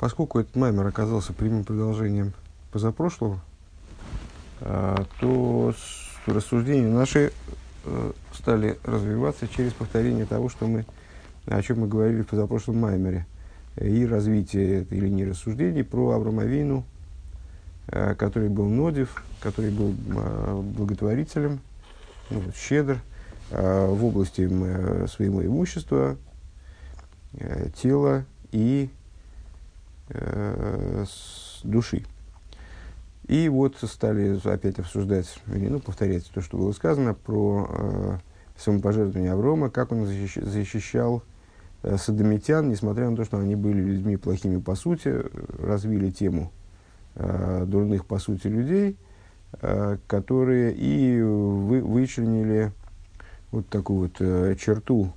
Поскольку этот маймер оказался прямым продолжением позапрошлого, а, то рассуждения наши э, стали развиваться через повторение того, что мы, о чем мы говорили в позапрошлом маймере, и развитие этой линии рассуждений про Аврамовину, э, который был нодив, который был а, благотворителем, ну, щедр а, в области своего имущества, э, тела и э, души. И вот стали опять обсуждать, ну, повторять то, что было сказано про э, самопожертвование Аврома, как он защищ, защищал э, садомитян, несмотря на то, что они были людьми плохими по сути, развили тему э, дурных по сути людей, э, которые и вы, вычленили вот такую вот э, черту,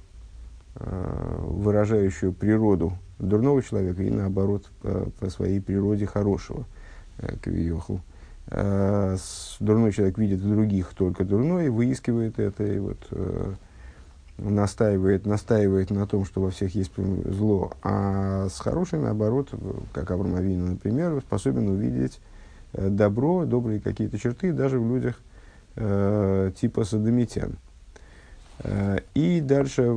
э, выражающую природу дурного человека и наоборот по, по своей природе хорошего, э, Кавиоху. Э, дурной человек видит в других только дурное, выискивает это и вот э, настаивает, настаивает на том, что во всех есть зло, а с хорошим, наоборот, как Авраам например, способен увидеть э, добро, добрые какие-то черты даже в людях э, типа садомитян. Э, и дальше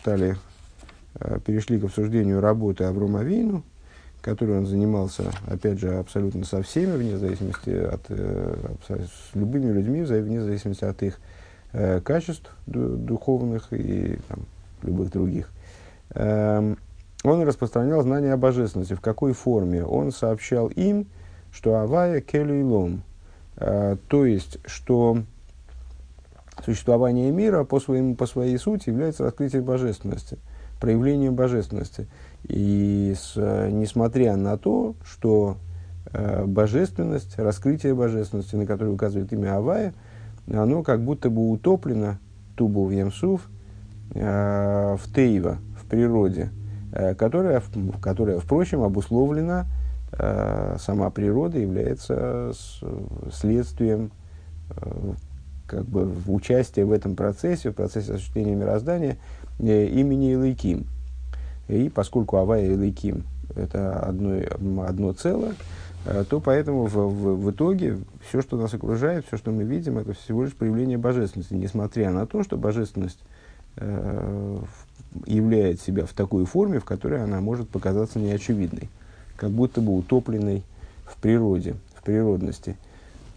стали перешли к обсуждению работы Аврома Вину, которой он занимался, опять же, абсолютно со всеми, вне зависимости от, э, с любыми людьми, вне зависимости от их э, качеств духовных и там, любых других. Эм, он распространял знания о божественности. В какой форме? Он сообщал им, что Авая Келю то есть, что существование мира по, своему, по своей сути является раскрытием божественности – проявлением божественности. И с, несмотря на то, что э, божественность, раскрытие божественности, на которое указывает имя Авая, оно как будто бы утоплено тубу в Ямсуф, э, в Тейва, в природе, э, которая, которая, впрочем, обусловлена, э, сама природа является с, следствием э, как бы, участия в этом процессе, в процессе осуществления мироздания – Э, имени Илайким. И поскольку Авая и Илайким – это одно, одно целое, э, то поэтому в, в, в итоге все, что нас окружает, все, что мы видим, это всего лишь проявление божественности, несмотря на то, что божественность э, являет себя в такой форме, в которой она может показаться неочевидной, как будто бы утопленной в природе, в природности –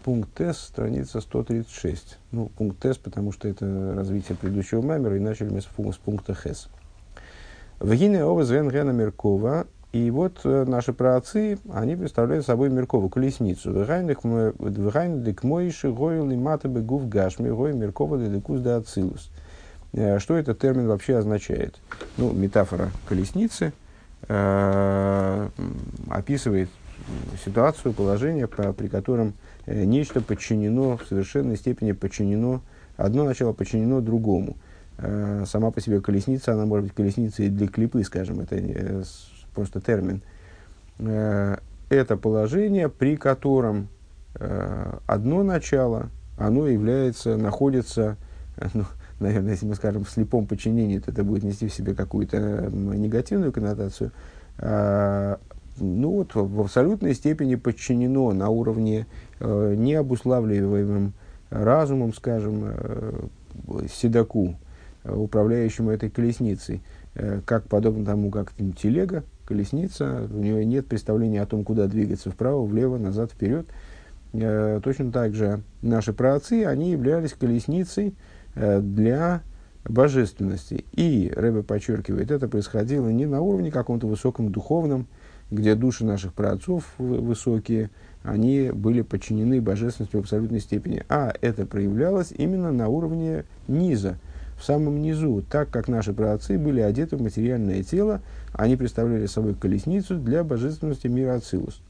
пункт С, страница 136. Ну, пункт С, потому что это развитие предыдущего маймера, и начали мы с, с пункта Хес. Вгине овезвен гена Меркова, и вот э, наши праотцы, они представляют собой Меркову, колесницу. Вгайн дек моиши гойл и матабе гув гашми, гой Меркова дедекус да ацилус. Э, что этот термин вообще означает? Ну, метафора колесницы э, описывает ситуацию, положение, по, при котором нечто подчинено, в совершенной степени подчинено, одно начало подчинено другому. Э, сама по себе колесница, она может быть колесницей для клипы, скажем, это э, просто термин. Это положение, при котором одно начало, оно является, находится, ну, наверное, если мы скажем в слепом подчинении, то это будет нести в себе какую-то негативную коннотацию, а, ну вот в абсолютной степени подчинено на уровне э, необуславливаемым разумом, скажем, э, седаку, управляющему этой колесницей, э, как подобно тому, как телега, колесница, у нее нет представления о том, куда двигаться, вправо, влево, назад, вперед. Э, точно так же наши праотцы, они являлись колесницей э, для божественности. И Рэбе подчеркивает, это происходило не на уровне каком-то высоком духовном, где души наших праотцов высокие, они были подчинены божественности в абсолютной степени. А это проявлялось именно на уровне низа, в самом низу, так как наши праотцы были одеты в материальное тело, они представляли собой колесницу для божественности мира Ацилус.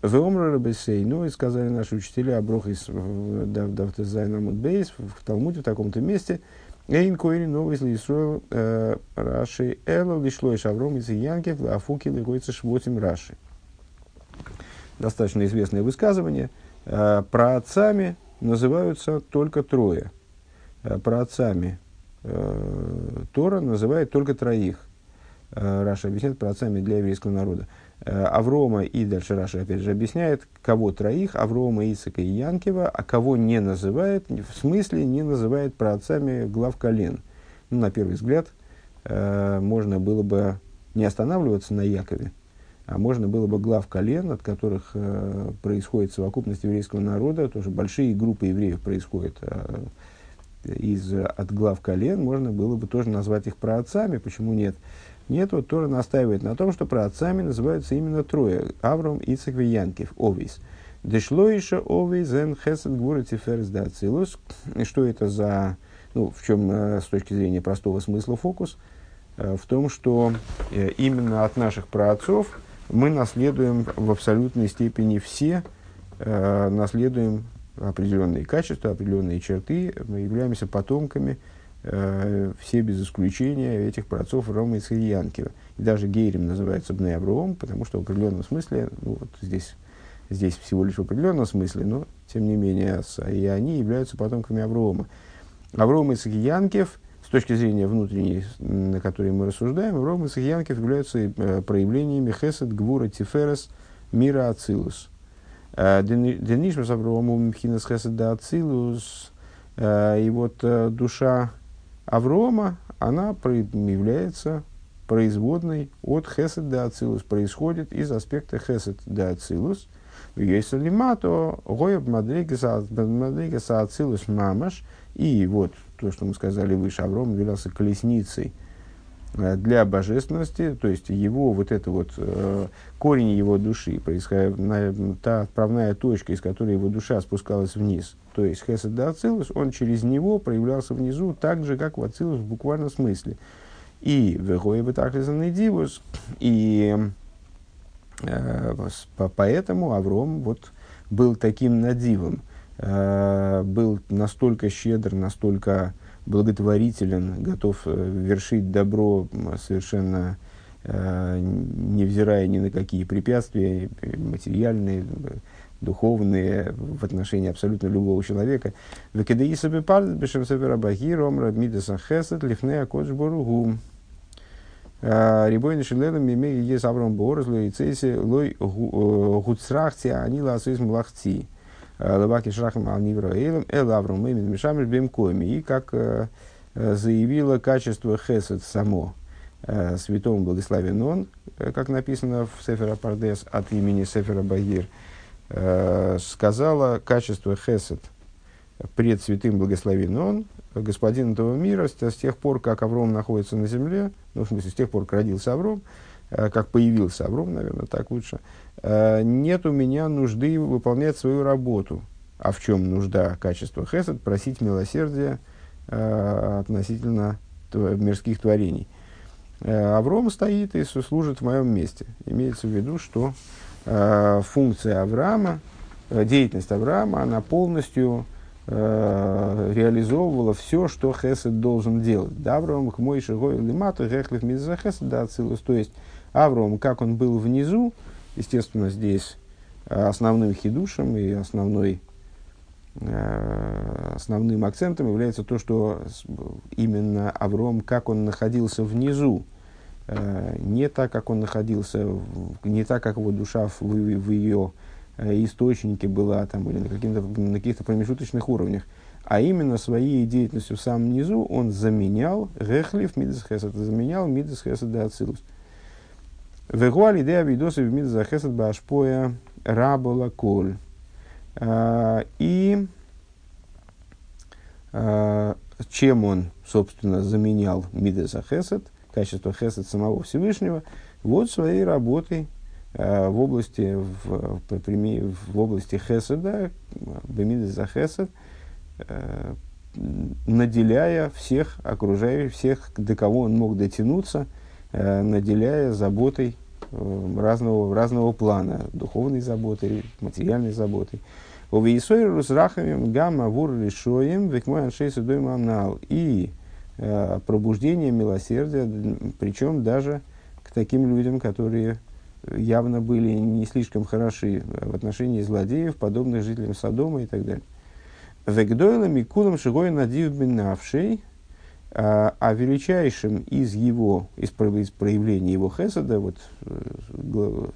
В Омра ну и сказали наши учителя Аброхис Давтезайнамут Бейс в Талмуде в таком-то месте – Эйн коэли новый э, Раши Эло лишло и шавром из Янкев Афуки лигойца швотим Раши. Достаточно известное высказывание. Э, про отцами называются только трое. Э, про отцами Тора называет только троих. Раши объясняет праотцами для еврейского народа. Аврома и дальше Раши опять же объясняет, кого троих, Аврома, Исака и Янкива, а кого не называет, в смысле не называет праотцами глав колен. Ну, на первый взгляд, можно было бы не останавливаться на Якове, а можно было бы глав колен, от которых э, происходит совокупность еврейского народа, тоже большие группы евреев происходят э, из, от глав колен, можно было бы тоже назвать их праотцами, почему нет? Нет, вот Тора настаивает на том, что праотцами называются именно трое, Авром, Ицек и Янкив, Овис. Дешло еще Овис, Зен, Хесед, Гвура, Тиферс, Дацилус. Что это за, ну, в чем э, с точки зрения простого смысла фокус? Э, в том, что э, именно от наших праотцов – мы наследуем в абсолютной степени все, наследуем определенные качества, определенные черты, мы являемся потомками все без исключения этих праотцов Рома и Янкива. И даже Гейрим называется Бней Авроом, потому что в определенном смысле, ну вот здесь, здесь всего лишь в определенном смысле, но тем не менее и они являются потомками Аврома. Авроом и Янкив – точки зрения внутренней, на которой мы рассуждаем, Ром и Сахьянкев являются э, проявлениями Хесед, Гвура, Тиферес, мира Ацилус. Э, Денишмас Аврому Мхинас Хесед Ацилус. Э, и вот душа Аврома, она является производной от Хесед да Ацилус, происходит из аспекта Хесед да Ацилус. Если лимато, гояб мадригаса Ацилус мамаш. И вот то, что мы сказали выше, Авром являлся колесницей для божественности, то есть его вот это вот э, корень его души, та отправная точка, из которой его душа спускалась вниз, то есть Хесед да Ацилус, он через него проявлялся внизу так же, как в Ацилус в буквальном смысле. И Вегоя Бетахлизанный Дивус, и э, поэтому Авром вот был таким надивом, Э, был настолько щедр, настолько благотворителен, готов э, вершить добро совершенно э, невзирая ни на какие препятствия, материальные, духовные, в отношении абсолютно любого человека. Векедеи себе палец бешем севера бахир, омра мидеса хесет, лифнея кодж боругу. Рибойны шелелем имея ес авром борос, лой цейси, лой гуцрахти, они ласуис млахти. Леваки Шрахам Алнивра Эйлем, Эл Авром Мэмин Мишамиш Бемкоми. И как э, э, заявило качество Хесед само, э, святому благословен он, как написано в Сефера Пардес от имени Сефера Багир, сказала качество Хесед пред святым благословен он, господин этого мира, с, с тех пор, как Авром находится на земле, ну, в смысле, с тех пор, как родился Авром, как появился Авром, наверное, так лучше, Э, нет у меня нужды выполнять свою работу. А в чем нужда качества хесед? Просить милосердия э, относительно мирских творений. Э, Авром стоит и служит в моем месте. Имеется в виду, что э, функция Авраама, э, деятельность Авраама, она полностью э, реализовывала все, что Хесед должен делать. Да, Авраам к мой шигой лимату гехлив миза Хесед, да, То есть Авраам, как он был внизу, Естественно, здесь э, основным хидушем и основной, э, основным акцентом является то, что именно Авром, как он находился внизу, э, не так, как он находился, не так, как его душа в, в ее источнике была там, или на, на каких-то промежуточных уровнях, а именно своей деятельностью в самом низу он заменял Рехлив Мидес Хесед, заменял Мидес Хесед Ацилус. Вегуали идея видосы в мид захесет башпоя рабола коль. А, и а, чем он, собственно, заменял мидеса хесед, качество хесед самого Всевышнего, вот своей работой а, в области, в, в, в области хеседа, бемидеса хесед, наделяя всех окружающих, всех, до кого он мог дотянуться, наделяя заботой Э, разного, разного плана, духовной заботой, материальной заботой. Овейсойрус рахамим гамма вур решоем векмой аншейсу анал. И э, пробуждение милосердия, причем даже к таким людям, которые явно были не слишком хороши в отношении злодеев, подобных жителям Содома и так далее. Вегдойла микулам шигой надив бенавший. А, а величайшим из его, из, проявлений его хесада, вот, э,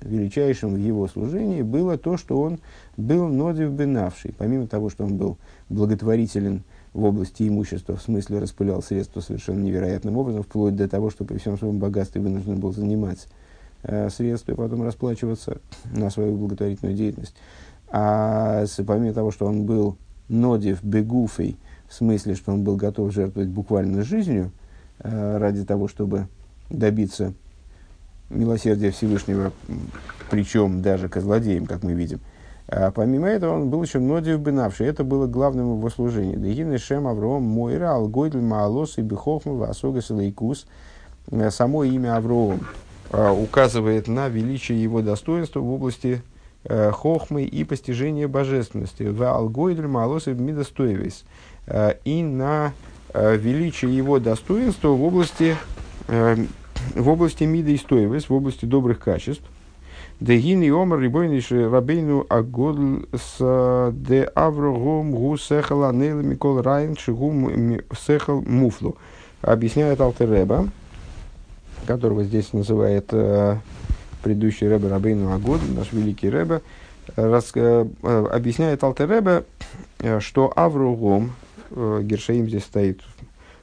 величайшим в его служении было то, что он был нодив бенавший. Помимо того, что он был благотворителен в области имущества, в смысле распылял средства совершенно невероятным образом, вплоть до того, что при всем своем богатстве вынужден был занимать э, средства и потом расплачиваться на свою благотворительную деятельность. А помимо того, что он был нодив бегуфей, в смысле, что он был готов жертвовать буквально жизнью э, ради того, чтобы добиться милосердия Всевышнего, причем даже к злодеям, как мы видим. А помимо этого, он был еще Нодиев Бенавший. Это было главным его служением. Дегины Шем Авром Мойра Алгойдль Маалос и Бехохма Васога Салайкус. Э, само имя Авром э, указывает на величие его достоинства в области хохмы и постижения божественности. В Алгойдль Маалос и Мидостоевис. И на величие его достоинства в области в области мида и стоевес, в области добрых качеств. Дегин и омар рибойниш рабейну агодл с де аврогом гу сехал анейла микол райн шигу сехал муфлу. Объясняет Алтереба, которого здесь называет э, предыдущий Рэбе Рабейну Агод, наш великий Рэбе, э, объясняет Алтереба, э, что Авругом, э, Гершаим здесь стоит,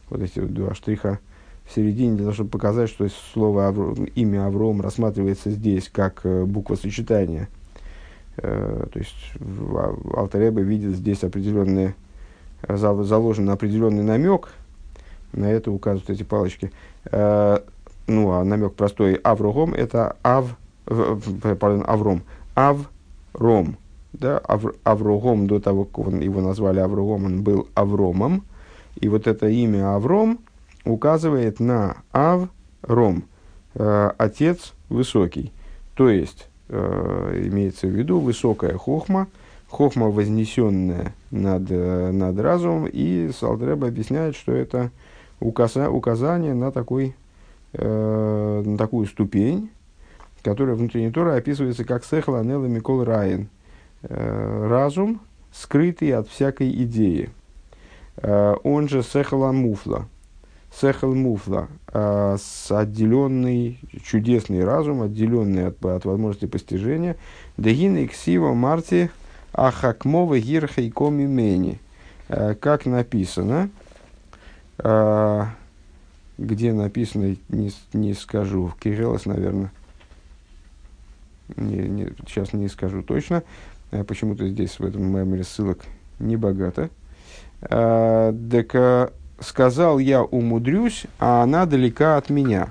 вот эти два штриха, в середине, для того, чтобы показать, что слово Авро, имя Авром рассматривается здесь как э, буква сочетания. Э, то есть Алтареба видит здесь определенный, заложен определенный намек, на это указывают эти палочки. Ну, а намек простой. Аврогом – это Ав, пардон, Авром. Авром. Да, Ав, Аврогом, до того, как он, его назвали Аврогом, он был Авромом. И вот это имя Авром – указывает на Авром, э, отец высокий. То есть, э, имеется в виду высокая хохма, хохма, вознесенная над, э, над разумом, и Салдреба объясняет, что это указа, указание на, такой, э, на такую ступень, которая внутренней Тора описывается как сехла анела микол раин, разум, скрытый от всякой идеи. Э, он же сехала муфла, Сехел Муфла, а, с отделенный, чудесный разум, отделенный от, от возможности постижения. Дегин Иксива Марти Ахакмова Гирха и Коми Мени. Как написано, где написано, не, не скажу, в Кириллос, наверное, не, не, сейчас не скажу точно, почему-то здесь в этом меморе ссылок не богато. Так сказал я умудрюсь, а она далека от меня.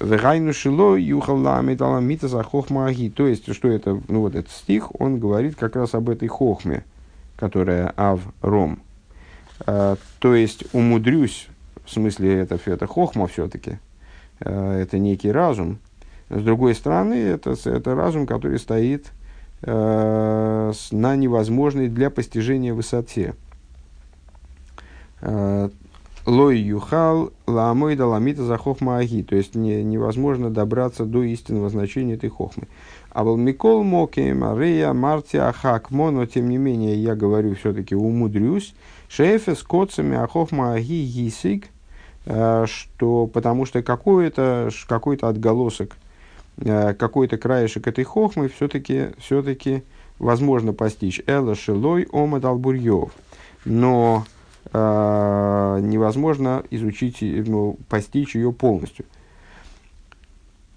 Вегайну шило юхала металамита за хохмаги. То есть, что это, ну вот этот стих, он говорит как раз об этой хохме, которая ав ром. А, то есть, умудрюсь, в смысле, это, это хохма все-таки, а, это некий разум. С другой стороны, это, это разум, который стоит а, на невозможной для постижения высоте. Э, лой юхал ламой ламита за хохма аги. То есть не, невозможно добраться до истинного значения этой хохмы. А Микол Моки, Мария, Мартия, Хакмо, но тем не менее я говорю все-таки умудрюсь. Шефе с коцами Ахохма Аги Гисик, э, что потому что какой-то какой отголосок, э, какой-то краешек этой хохмы все-таки все-таки возможно постичь. Эла Шилой Ома Далбурьев. Но э, невозможно изучить, ну, постичь ее полностью.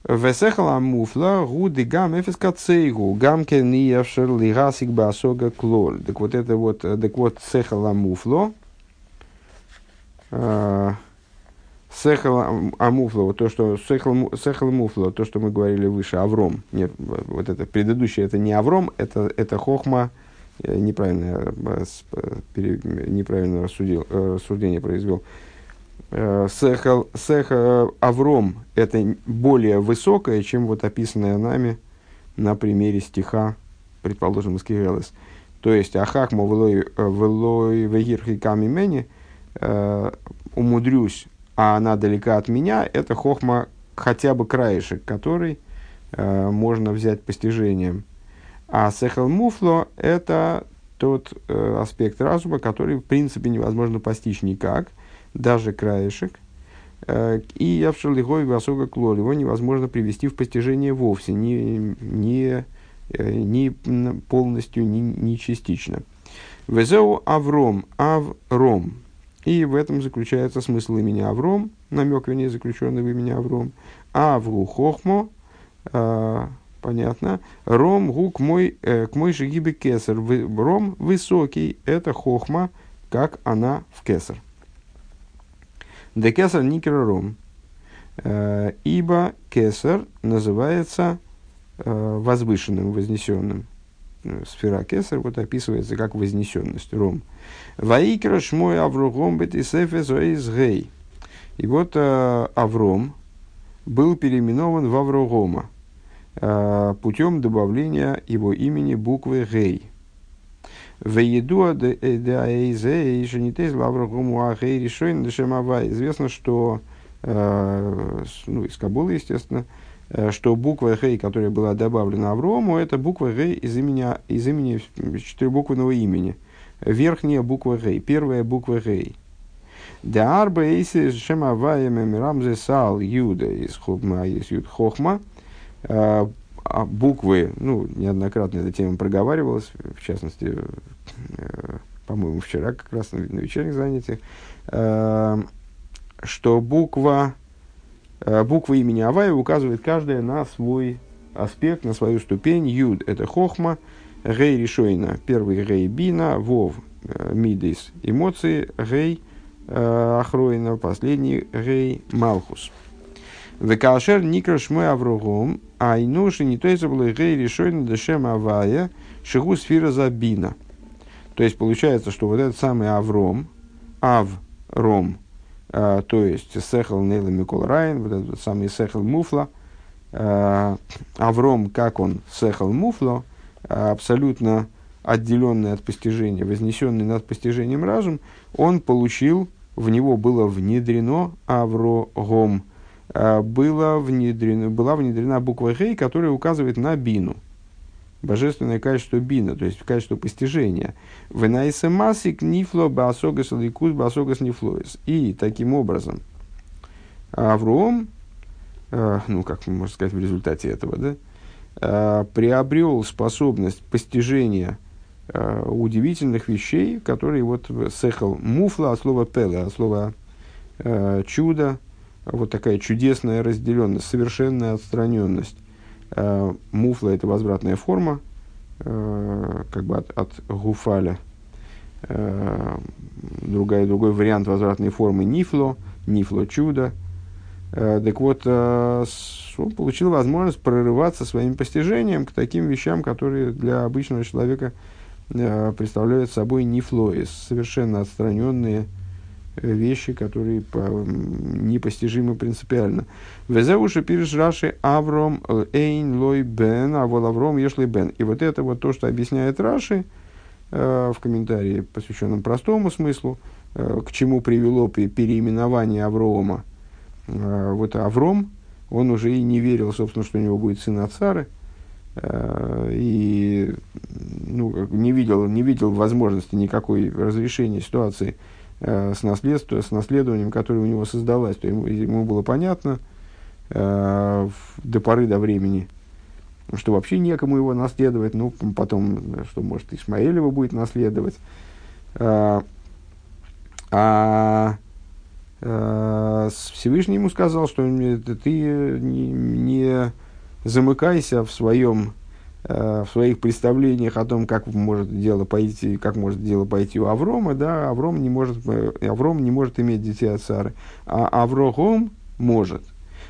Весехала муфла гуды гам эфиска цейгу гамке ниявшер лигасик басога клоль. Так вот это вот, так вот сехала муфло, э, Сехал Амуфло, вот то, что Сехал, Сехал Муфло, то, что мы говорили выше, Авром. Нет, вот это предыдущее, это не Авром, это, это Хохма неправильно, э, неправильно рассудил, э, рассуждение произвел. Э, сехал, сеха Авром – это более высокое, чем вот описанное нами на примере стиха, предположим, из Кирелес. То есть, Ахахмо велой вегирхи камимени умудрюсь, а она далека от меня, это хохма хотя бы краешек, который можно взять постижением – а сехел муфло – это тот э, аспект разума, который, в принципе, невозможно постичь никак. даже краешек. Э, и я в шарлихой высоко клор, его невозможно привести в постижение вовсе, не, не, э, не полностью, не, не частично. Везеу Авром, Авром. И в этом заключается смысл имени Авром, намек, вернее, заключенный в имени Авром. Авру Хохмо, э, понятно. Ром гук мой, э, к мой шигибе кесар. Ром высокий, это хохма, как она в кесар. Де кесар никера ром. Э, ибо кесар называется э, возвышенным, вознесенным. Сфера кесар вот описывается как вознесенность, ром. Ваикра шмой аврогом бетисефес из гей. И вот э, Авром был переименован в Аврогома э, путем добавления его имени буквы Гей. Известно, что э, ну, из Кабулы, естественно, э, что буква Гей, которая была добавлена Аврому, это буква Гей из имени, из имени четырехбуквенного имени. Верхняя буква Гей, первая буква Гей. Да арба эйси шемавая мемирамзе сал юда из хохма, из юд хохма. Э, а буквы, ну, неоднократно эта тема проговаривалась, в частности, э, по-моему, вчера как раз на, вечерних занятиях, э, что буква, э, буква имени Авая указывает каждая на свой аспект, на свою ступень. Юд – это хохма, гей решойна, первый гей бина, вов э, мидейс – эмоции, гей э, ахроина, последний гей малхус. Векалшер никрош мой аврогом, а инуши не то есть было гей решойна дешем авая, шигу сфера забина. То есть получается, что вот этот самый Авром, Авром, э, то есть Сехал Нейла Микол Райан, вот этот самый Сехал Муфла, э, Авром, как он Сехал Муфло, абсолютно отделенный от постижения, вознесенный над постижением разум, он получил, в него было внедрено Аврогом, было внедрено, была внедрена буква Хей, которая указывает на бину – божественное качество бина, то есть качество постижения. Венайса масик нифло басогас ликус басогас нифлоис. И таким образом Авром, э, ну как можно сказать в результате этого, да, э, приобрел способность постижения э, удивительных вещей, которые вот сехал муфла от слова пеле, от слова чудо, вот такая чудесная разделенность, совершенная отстраненность муфла – это возвратная форма, э, как бы от, от гуфаля. Э, другая, другой вариант возвратной формы – нифло, нифло – чудо. Так вот, он получил возможность прорываться своим постижением к таким вещам, которые для обычного человека представляют собой нифлоис, совершенно отстраненные, вещи, которые по, непостижимы принципиально. Везеуши пирш Раши Авром Эйн Лой Бен, а вол Авром Ешли Бен. И вот это вот то, что объясняет Раши э, в комментарии, посвященном простому смыслу, э, к чему привело переименование Аврома. Э, вот Авром, он уже и не верил, собственно, что у него будет сын от Сары, э, и ну, не, видел, не видел возможности никакой разрешения ситуации Э, с, наследство, с наследованием, которое у него создалось. То ему, ему было понятно э, до поры до времени, что вообще некому его наследовать. Ну, потом, что, может, Исмаэль его будет наследовать. Э, а э, Всевышний ему сказал, что ты не, не замыкайся в своем Э, в своих представлениях о том, как может дело пойти, как может дело пойти у Аврома, да, Авром не может, э, Авром не может иметь детей от Сары, а Аврогом может.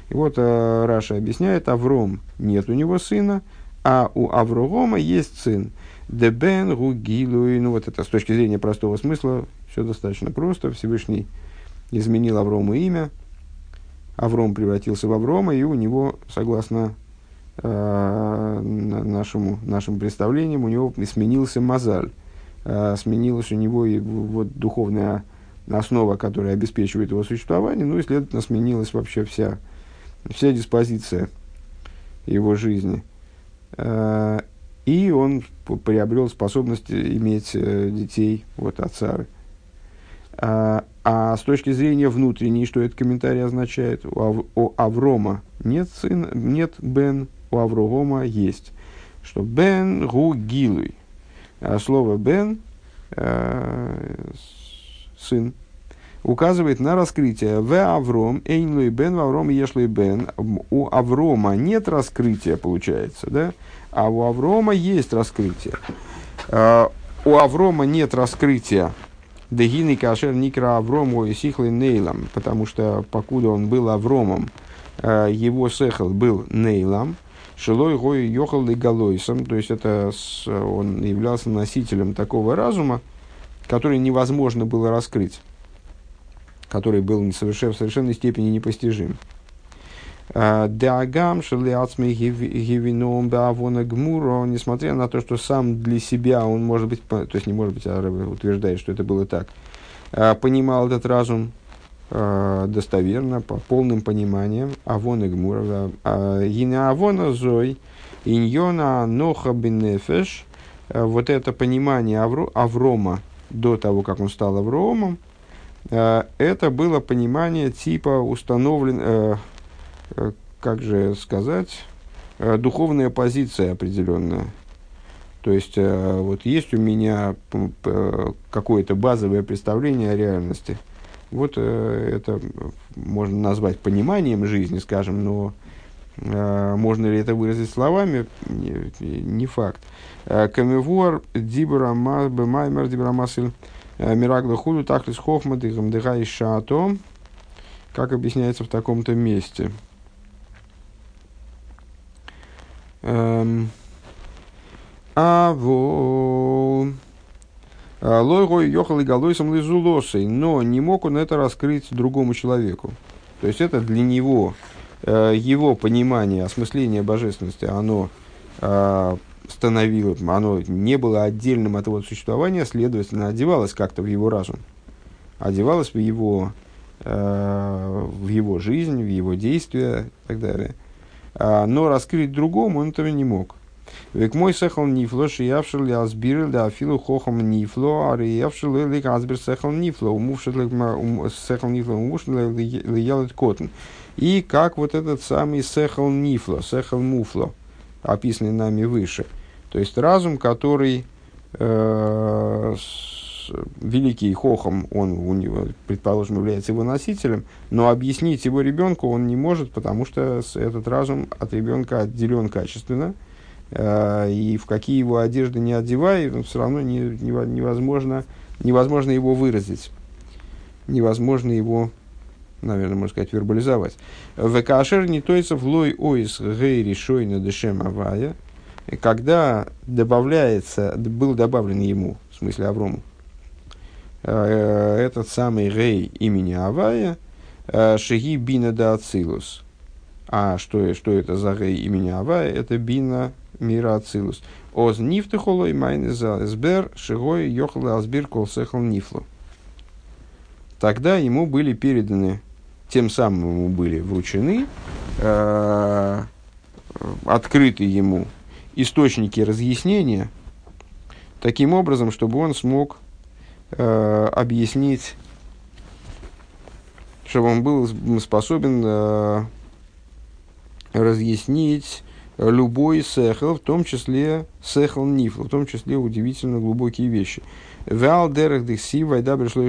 И вот э, Раша объясняет, Авром нет у него сына, а у Аврогома есть сын. Дебен Гугилуй, ну вот это с точки зрения простого смысла, все достаточно просто. Всевышний изменил Аврому имя, Авром превратился в Аврома, и у него, согласно Э, нашему, нашим представлениям, у него сменился мозаль. Э, сменилась у него и вот духовная основа, которая обеспечивает его существование, ну и, следовательно, сменилась вообще вся, вся диспозиция его жизни. Э, и он приобрел способность иметь детей вот, от Сары. А с точки зрения внутренней, что этот комментарий означает? У, у Аврома нет сына, нет Бен, у Аврогома есть. Что Бен гу гилуй. А слово Бен э, сын указывает на раскрытие. В Авром, Эйнлуй Бен, в Авром Ешлуй Бен. У Аврома нет раскрытия, получается, да? А у Аврома есть раскрытие. Э, у Аврома нет раскрытия Дегины кашер никра Аврому и сихлы нейлом, потому что покуда он был Авромом, э, его сехал был нейлом, шилой гой йохал и галойсом, то есть это с, он являлся носителем такого разума, который невозможно было раскрыть, который был в совершенной степени непостижим. Деагам шелиацми гивином баавона гмуро, несмотря на то, что сам для себя он может быть, то есть не может быть, а утверждает, что это было так, а, понимал этот разум а, достоверно, по полным пониманием, авона гмура, гина авона зой, иньона ноха бенефеш, вот это понимание Аврома до того, как он стал Авромом, это было понимание типа установлен, Э, как же сказать, э, духовная позиция определенная. То есть, э, вот есть у меня какое-то базовое представление о реальности. Вот это можно назвать пониманием жизни, скажем, но можно ли это выразить словами, не, не факт. Камевуар дибра маймер дибра масыль мирагла худу таклис хохма дыхам дыхай шато, как объясняется в таком-то месте – Эм, а во Лойгой ехал и галойсом лизулосой, но не мог он это раскрыть другому человеку. То есть это для него, э, его понимание, осмысление божественности, оно э, становилось, оно не было отдельным от его существования, следовательно, одевалось как-то в его разум, одевалось в его, э, в его жизнь, в его действия и так далее. А, но раскрыть другому он этого не мог. Век мой сехал нифло, шиявшил ли азбир, да афилу хохам нифло, а риявшил ли азбир сехал нифло, умувшил ли сехал нифло, умувшил ли ялет котн. И как вот этот самый сехал нифло, сехал муфло, описанный нами выше. То есть разум, который э, великий хохом, он у него, предположим, является его носителем, но объяснить его ребенку он не может, потому что этот разум от ребенка отделен качественно, и в какие его одежды не одевай, все равно не, не, невозможно, невозможно его выразить, невозможно его, наверное, можно сказать, вербализовать. Векашер не тоится в лой ойс гейри шойна дешем авая, когда добавляется, был добавлен ему, в смысле Аврому, Э, этот самый рей имени Авая, э, Шиги Бина да Ацилус. А что, что это за рей имени Авая? Это Бина мира Ацилус. Оз нифты холой майны за сбер шигой йохал азбир кол сехал нифлу. Тогда ему были переданы, тем самым ему были вручены, э, открыты ему источники разъяснения, таким образом, чтобы он смог э, объяснить, чтобы он был способен э, разъяснить любой сехл, в том числе сехл нифл, в том числе удивительно глубокие вещи. Вал дерах дихси вайда пришло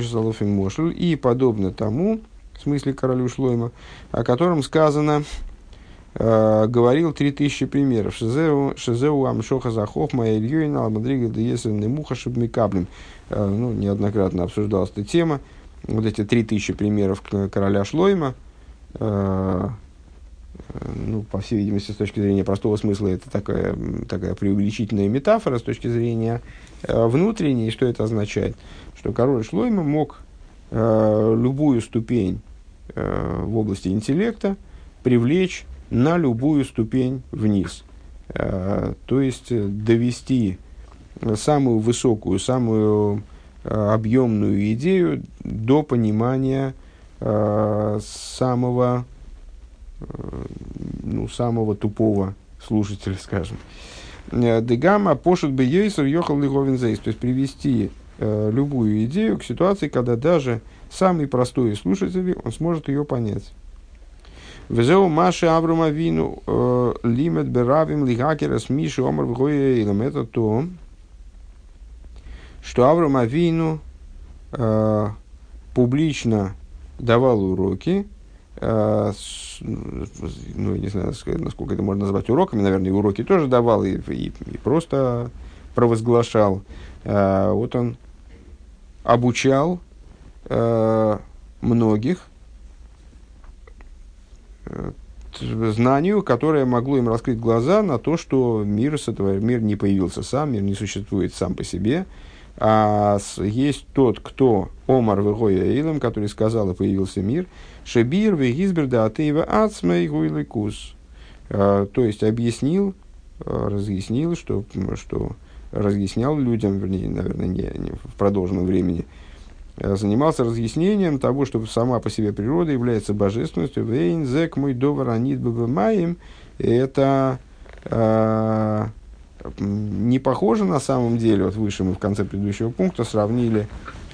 и подобно тому, в смысле королю Шлойма, о котором сказано, э, говорил три тысячи примеров. Шизеу амшоха захохма ильюина алмадрига деесен немуха шибмикаблем. Э, ну, неоднократно обсуждалась эта тема. Вот эти три тысячи примеров короля Шлойма, э, ну, по всей видимости, с точки зрения простого смысла, это такая, такая преувеличительная метафора, с точки зрения э, внутренней, что это означает? Что король Шлойма мог любую ступень в области интеллекта привлечь на любую ступень вниз. То есть довести самую высокую, самую э, объемную идею до понимания э, самого, э, ну, самого тупого слушателя, скажем. Дегама пошут бы ейсер ехал лиговин то есть привести э, любую идею к ситуации, когда даже самый простой слушатель, он сможет ее понять. Везеу Маши Аврума Вину э, Лимет Беравим Лигакера Смиши Омар Вгоя Это то, что Авраам Авину э, публично давал уроки, э, с, ну, не знаю, насколько это можно назвать уроками, наверное, уроки тоже давал и, и, и просто провозглашал. Э, вот он обучал э, многих знанию, которое могло им раскрыть глаза на то, что мир, с этого, мир не появился сам, мир не существует сам по себе, а есть тот, кто Омар Вегоя Эйлем, который сказал, и появился мир, Шебир Вегизбер да Атеева Ацмей Гуйликус. А, то есть объяснил, а, разъяснил, что, что разъяснял людям, вернее, наверное, не, не в продолженном времени, а, занимался разъяснением того, что сама по себе природа является божественностью. Вейн зек мой довар анит маем. Это не похоже на самом деле, вот выше мы в конце предыдущего пункта сравнили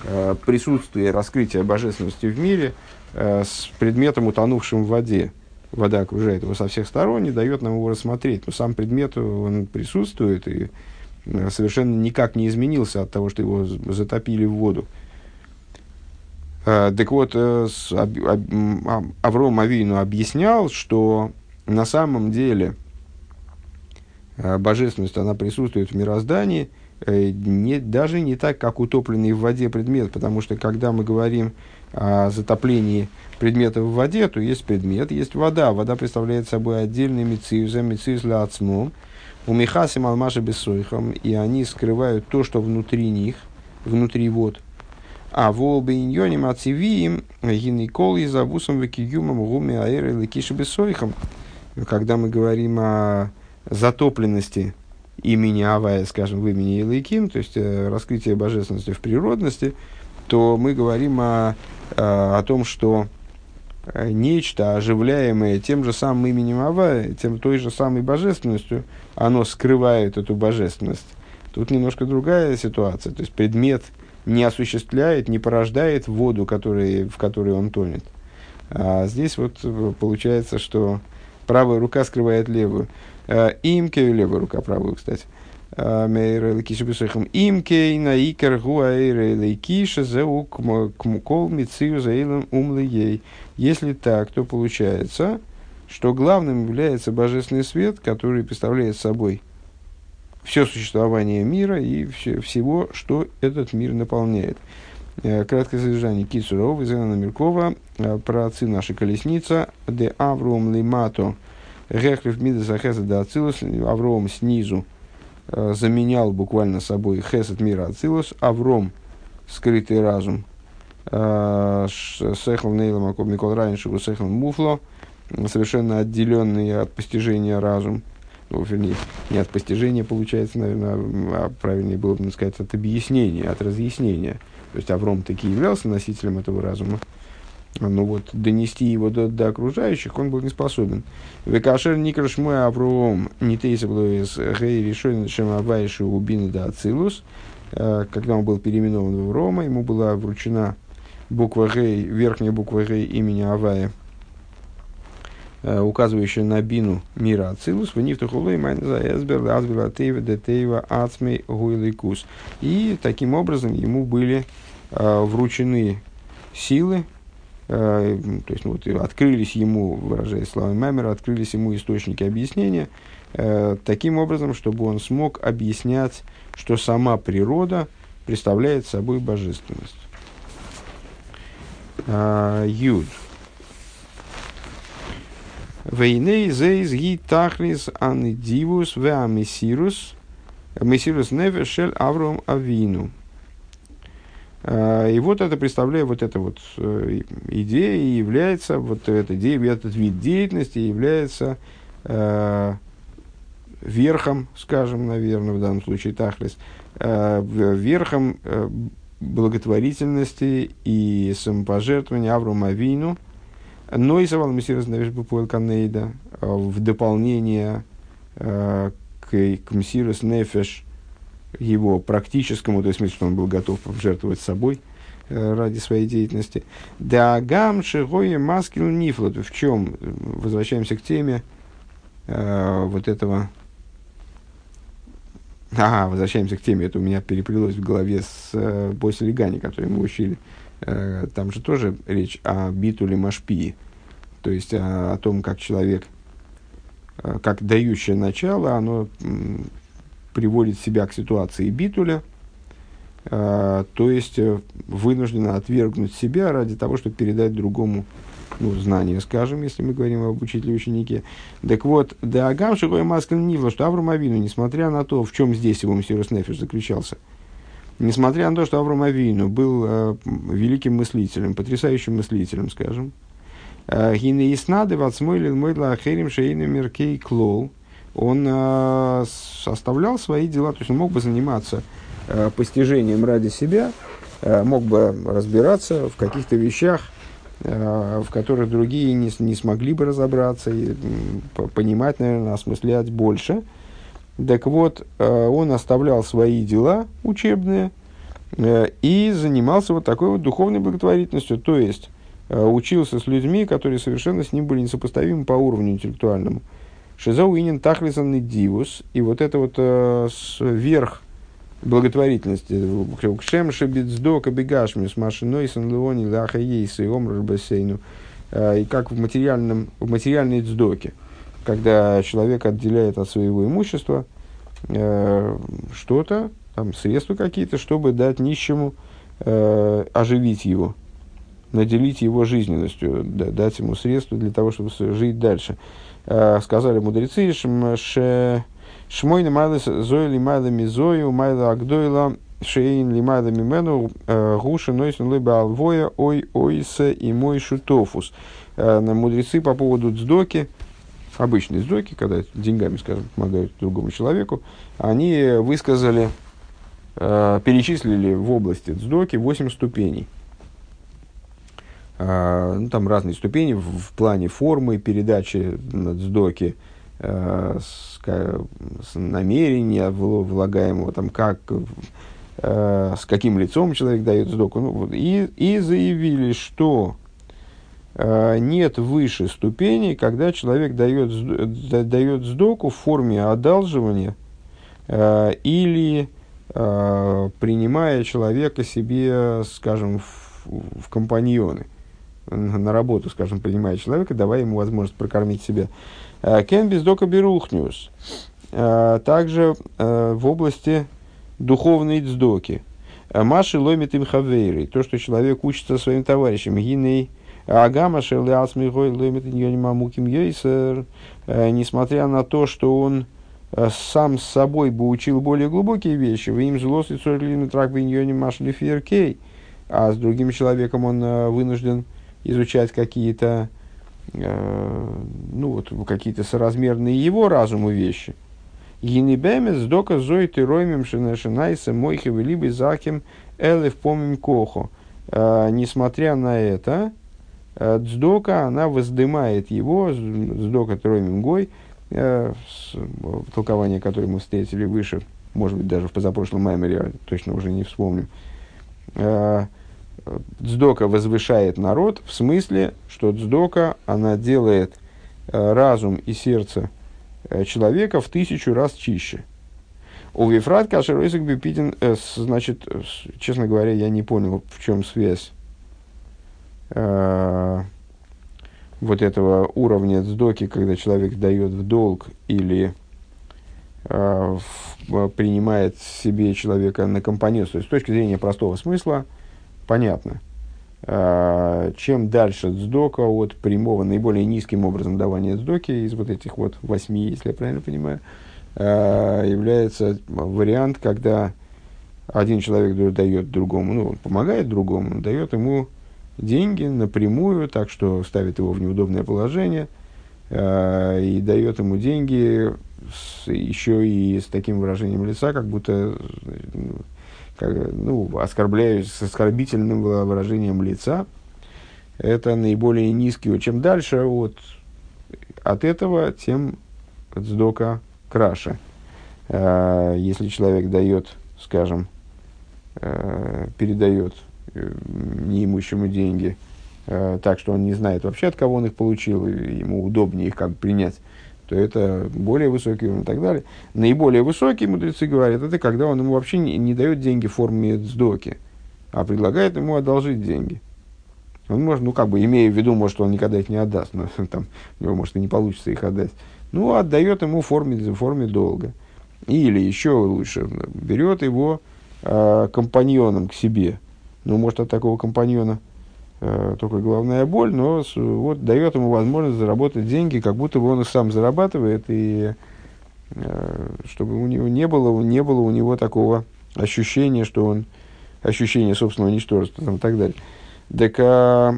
э, присутствие раскрытия божественности в мире э, с предметом, утонувшим в воде. Вода окружает его со всех сторон и дает нам его рассмотреть. Но сам предмет, он присутствует и э, совершенно никак не изменился от того, что его затопили в воду. Э, так вот, э, об, Авром Авину объяснял, что на самом деле – божественность, она присутствует в мироздании, э, не, даже не так, как утопленный в воде предмет, потому что когда мы говорим о затоплении предмета в воде, то есть предмет, есть вода. Вода представляет собой отдельный мициюз, мициюз ля ацмом, у михасим алмаша бессойхам, и они скрывают то, что внутри них, внутри вод. А волбе иньоним ацивиим гинекол и завусом векиюмом гуми аэры лекиши бессойхам. Когда мы говорим о затопленности имени Авая, скажем, в имени Илайким, то есть э, раскрытие божественности в природности, то мы говорим о, э, о том, что э, нечто, оживляемое тем же самым именем Авая, тем той же самой божественностью, оно скрывает эту божественность. Тут немножко другая ситуация. То есть предмет не осуществляет, не порождает воду, который, в которой он тонет. А здесь вот получается, что правая рука скрывает левую. Э, Имке, левая рука, правую, кстати. Э, Мейра лекиша бесохам. Имке на икер гуаэйра лекиша зеу кмукол мицию заилом умлией. Если так, то получается, что главным является божественный свет, который представляет собой все существование мира и все, всего, что этот мир наполняет. Э, краткое содержание Кицурова, Зена Миркова, про отцы нашей колесница, де Аврум Лимато – Гехлиф Мида Захеса да Ацилус, Авром снизу э, заменял буквально собой Хесед мира Ацилус, Авром скрытый разум, э, Сехл Нейлом Акоб Микол Райншигу Сехл Муфло, совершенно отделенный от постижения разум, ну, вернее, не от постижения, получается, наверное, а правильнее было бы сказать, от объяснения, от разъяснения. То есть Авром таки являлся носителем этого разума, ну вот, донести его до, до окружающих он был не способен. Векашер никраш мой Авроом не тейса было из гей решен чем авайши убины да ацилус. Э, когда он был переименован в Аврома, ему была вручена буква Гей, верхняя буква Гей имени Авая, э, указывающая на бину мира Ацилус, в них тухулы майнза эсбер азбер атеева детеева ацмей гуйликус. И таким образом ему были э, вручены силы, то есть, вот, открылись ему, выражаясь словами Маймера, открылись ему источники объяснения, э, таким образом, чтобы он смог объяснять, что сама природа представляет собой божественность. Э, Юд. Вейней зейз ги тахлис анидивус ве амисирус, амисирус невешель авром авину. А, и вот это, представляю, вот эта вот э, идея является, вот эта идея, этот вид деятельности является э, верхом, скажем, наверное, в данном случае Тахлис, э, верхом благотворительности и самопожертвования Аврому Авину, но и Савал Мессирас Канейда в дополнение к, к Мессирас Нефеш, его практическому, то есть, что он был готов жертвовать собой э, ради своей деятельности. Да гам шигоя маскил нифлот. В чем? Возвращаемся к теме э, вот этого... Ага, возвращаемся к теме. Это у меня переплелось в голове с э, после Легани, который мы учили. Э, там же тоже речь о битуле Машпии. То есть о, о том, как человек, э, как дающее начало, оно приводит себя к ситуации битуля, э, то есть э, вынуждена отвергнуть себя ради того, чтобы передать другому ну, знание, скажем, если мы говорим об учителе ученике. Так вот, да агам шигой маскин нивла, что Авраам Авину, несмотря на то, в чем здесь его Мсирус Нефиш заключался, несмотря на то, что Авраам Авину был э, великим мыслителем, потрясающим мыслителем, скажем, э, Гины и снады вацмойлил мойла ахерим шейну меркей клол, он э, составлял свои дела, то есть он мог бы заниматься э, постижением ради себя, э, мог бы разбираться в каких-то вещах, э, в которых другие не, не смогли бы разобраться, и, понимать, наверное, осмыслять больше. Так вот, э, он оставлял свои дела учебные э, и занимался вот такой вот духовной благотворительностью, то есть учился с людьми, которые совершенно с ним были несопоставимы по уровню интеллектуальному. Шизауинин тахлизанный дивус, и вот это вот э, верх благотворительности. Кшем шебицдо кабигашмис машиной сан леони лаха ейса и омр бассейну. Э, и как в, материальном, в материальной цдоке, когда человек отделяет от своего имущества э, что-то, там, средства какие-то, чтобы дать нищему, э, оживить его, наделить его жизненностью, дать ему средства для того, чтобы жить дальше. Сказали мудрецы, шмой майла зои майла мизою, майла агдойла, шейн лимайла мимену, э, гуша нойсен лыба алвоя, ой ойса и мой шутофус. Э, мудрецы по поводу дздоки, обычные сдоки, когда деньгами, скажем, помогают другому человеку, они высказали, перечислили в области дздоки 8 ступеней – ну, там разные ступени в, в плане формы передачи сдоки, э, с, с намерения влагаемого, там, как, э, с каким лицом человек дает сдоку. Ну, вот, и, и заявили, что нет выше ступени, когда человек дает, дает сдоку в форме одалживания или принимая человека себе, скажем, в, в компаньоны – на работу, скажем, принимает человека, давая ему возможность прокормить себя. Э, кен бездока берухнюс. Э, также э, в области духовной дздоки. Маши ломит им хавейры. То, что человек учится своим товарищам. Гиней агама шелеас мигой ломит мамуким йойсер. Несмотря на то, что он сам с собой бы учил более глубокие вещи, вы им злос и трак в машли феркей, а с другим человеком он вынужден изучать какие-то э, ну, вот, какие-то соразмерные его разуму вещи. Гинибемес дока зоит и роймем шинайса мойхевы либо заким элев помим кохо. Э, несмотря на это, э, Дздока, она воздымает его, Дздока Троймим Гой, э, толкование, которое мы встретили выше, может быть, даже в позапрошлом маймере, точно уже не вспомним, э, Дздока возвышает народ в смысле, что Дздока, она делает э, разум и сердце э, человека в тысячу раз чище. У Вифрат Кашеройсик Бипитин, э, значит, честно говоря, я не понял, в чем связь вот этого уровня дздоки, когда человек дает в долг или принимает себе человека на компаньонство. То есть, с точки зрения простого смысла – понятно. А, чем дальше дздока от прямого, наиболее низким образом давания дздоки из вот этих вот восьми, если я правильно понимаю, а, является вариант, когда один человек дает другому, ну, он помогает другому, дает ему деньги напрямую, так что ставит его в неудобное положение э, и дает ему деньги с, еще и с таким выражением лица, как будто как, ну, оскорбляюсь с оскорбительным выражением лица, это наиболее низкий. Чем дальше от, от этого, тем сдока краше. Э, если человек дает, скажем, э, передает э, неимущему деньги так, что он не знает вообще, от кого он их получил, и ему удобнее их как принять, то это более высокий уровень и так далее. Наиболее высокие мудрецы говорят, это когда он ему вообще не, не дает деньги в форме сдоки, а предлагает ему одолжить деньги. Он может, ну, как бы, имея в виду, может, он никогда их не отдаст, но там, у него, может, и не получится их отдать. Ну, отдает ему в форме, в форме долга. Или еще лучше, берет его э, компаньоном к себе. Ну, может, от такого компаньона только головная боль, но вот дает ему возможность заработать деньги, как будто бы он их сам зарабатывает, и э, чтобы у него не было, не было у него такого ощущения, что он ощущение собственного ничтожества там, и так далее. Так а,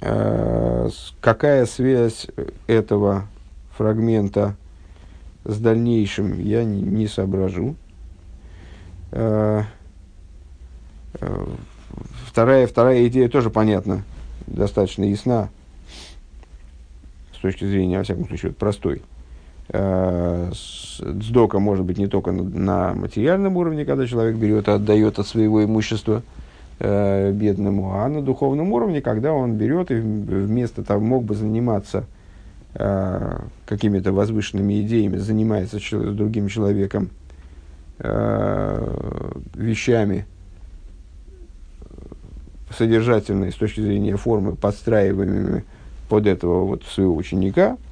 а, какая связь этого фрагмента с дальнейшим, я не, не соображу. А, вторая, вторая идея тоже понятна, достаточно ясна с точки зрения, во всяком случае, простой. Сдока может быть не только на, на материальном уровне, когда человек берет и отдает от своего имущества э, бедному, а на духовном уровне, когда он берет и вместо того мог бы заниматься э, какими-то возвышенными идеями, занимается с другим человеком э, вещами содержательные с точки зрения формы, подстраиваемыми под этого вот своего ученика –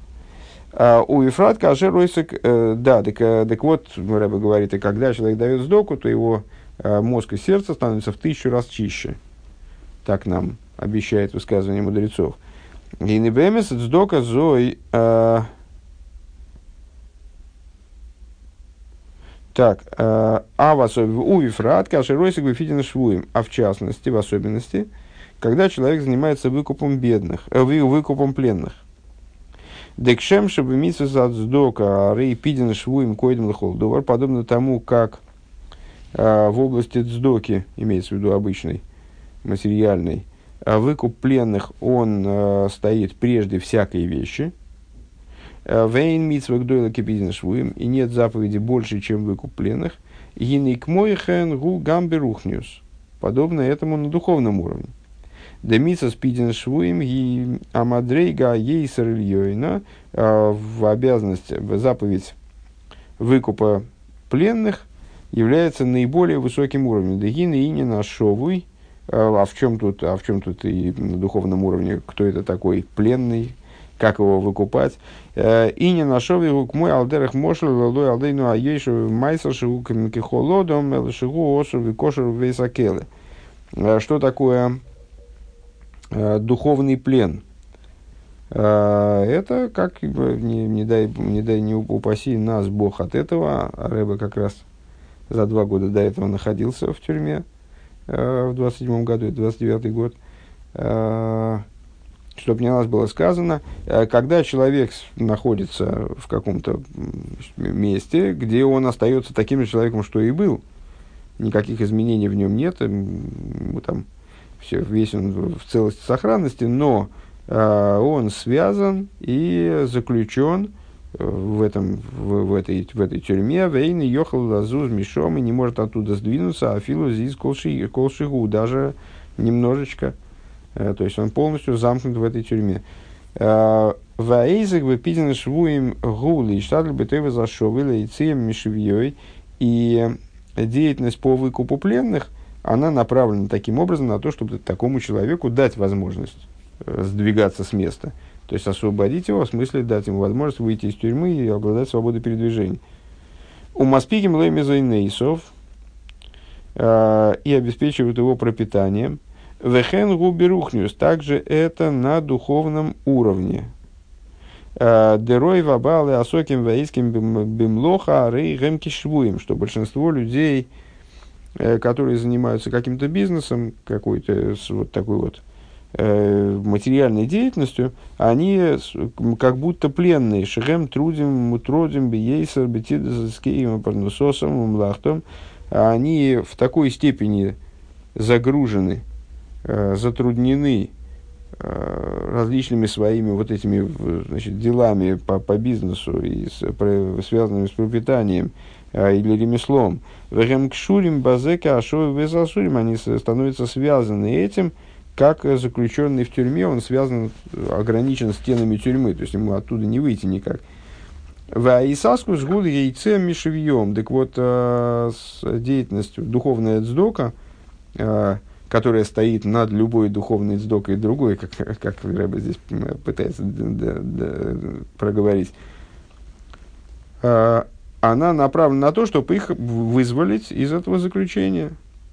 а, у Ефрат Кашер Ройсек, э, да, так, э, так вот, Рэба говорит, и когда человек дает сдоку, то его э, мозг и сердце становятся в тысячу раз чище. Так нам обещает высказывание мудрецов. И не бемес сдока зой... Так, а в у Ефрат Кашер Ройсек выфиден швуем, а в частности, в особенности, когда человек занимается выкупом бедных, э, выкупом пленных – Декшем, чтобы митсва сдока, рей пидин швуем койдем лохолдовар, подобно тому, как а, в области цдоки, имеется в виду обычной, материальной, а выкуп пленных, он а, стоит прежде всякой вещи. А, вейн митсва гдойла кипидин швуем, и нет заповеди больше, чем выкуп пленных. Гинейк мойхен гу гамберухниус. Подобно этому на духовном уровне. Демиса спидин швуем и амадрейга ейсер ильёйна а, в обязанность, в заповедь выкупа пленных является наиболее высоким уровнем. Дегина и не нашовуй. А, а в чем тут, а в чем тут и на духовном уровне, кто это такой пленный, как его выкупать. Э, и не нашел его к мой алдерах мошел лалой алдейну а ейшу майсер шигу кихолодом шигу осу викошер вейсакелы. Э, что такое Э, духовный плен. Это, как не, не, дай, не дай не упаси нас Бог от этого, а Рэбе как раз за два года до этого находился в тюрьме в 27 году, это 29 год. Чтобы не нас было сказано, когда человек находится в каком-то месте, где он остается таким же человеком, что и был, никаких изменений в нем нет, там все, весь он в целости сохранности, но э, он связан и заключен э, в, этом, в, в, этой, в этой тюрьме, Вейн ехал лазуз мешом и не может оттуда сдвинуться, а филу здесь колшигу, даже немножечко, э, то есть он полностью замкнут в этой тюрьме. Э, Ваэйзек бы пиден швуем гули, штадль бы ты зашовыла и мишевьей, и деятельность по выкупу пленных – она направлена таким образом на то, чтобы такому человеку дать возможность э, сдвигаться с места. То есть освободить его, в смысле дать ему возможность выйти из тюрьмы и обладать свободой передвижения. У Маспиким э, и обеспечивают его пропитанием. Вехен Губерухниус. Также это на духовном уровне. Э, Дерой вабалы асоким ваиским бимлоха рей гемкишвуем, что большинство людей – Э, которые занимаются каким-то бизнесом, какой-то вот такой вот э, материальной деятельностью, они как будто пленные. Шехем трудим, мутродим, биейсер, бетидескеем, парнусосом, млахтом. Они в такой степени загружены, затруднены различными своими вот этими значит, делами по, по бизнесу, и с, про, связанными с пропитанием э, или ремеслом. Вегемкшурим базека ашовы везасурим, они становятся связаны этим, как заключенный в тюрьме, он связан, ограничен стенами тюрьмы, то есть ему оттуда не выйти никак. Ваисаску с гуд яйцем мишевьем. Так вот, э, с деятельностью духовная дздока, э, которая стоит над любой духовной дздокой другой, как, как Рэбе здесь пытается д- д- д- проговорить, э, она направлена на то, чтобы их вызволить из этого заключения.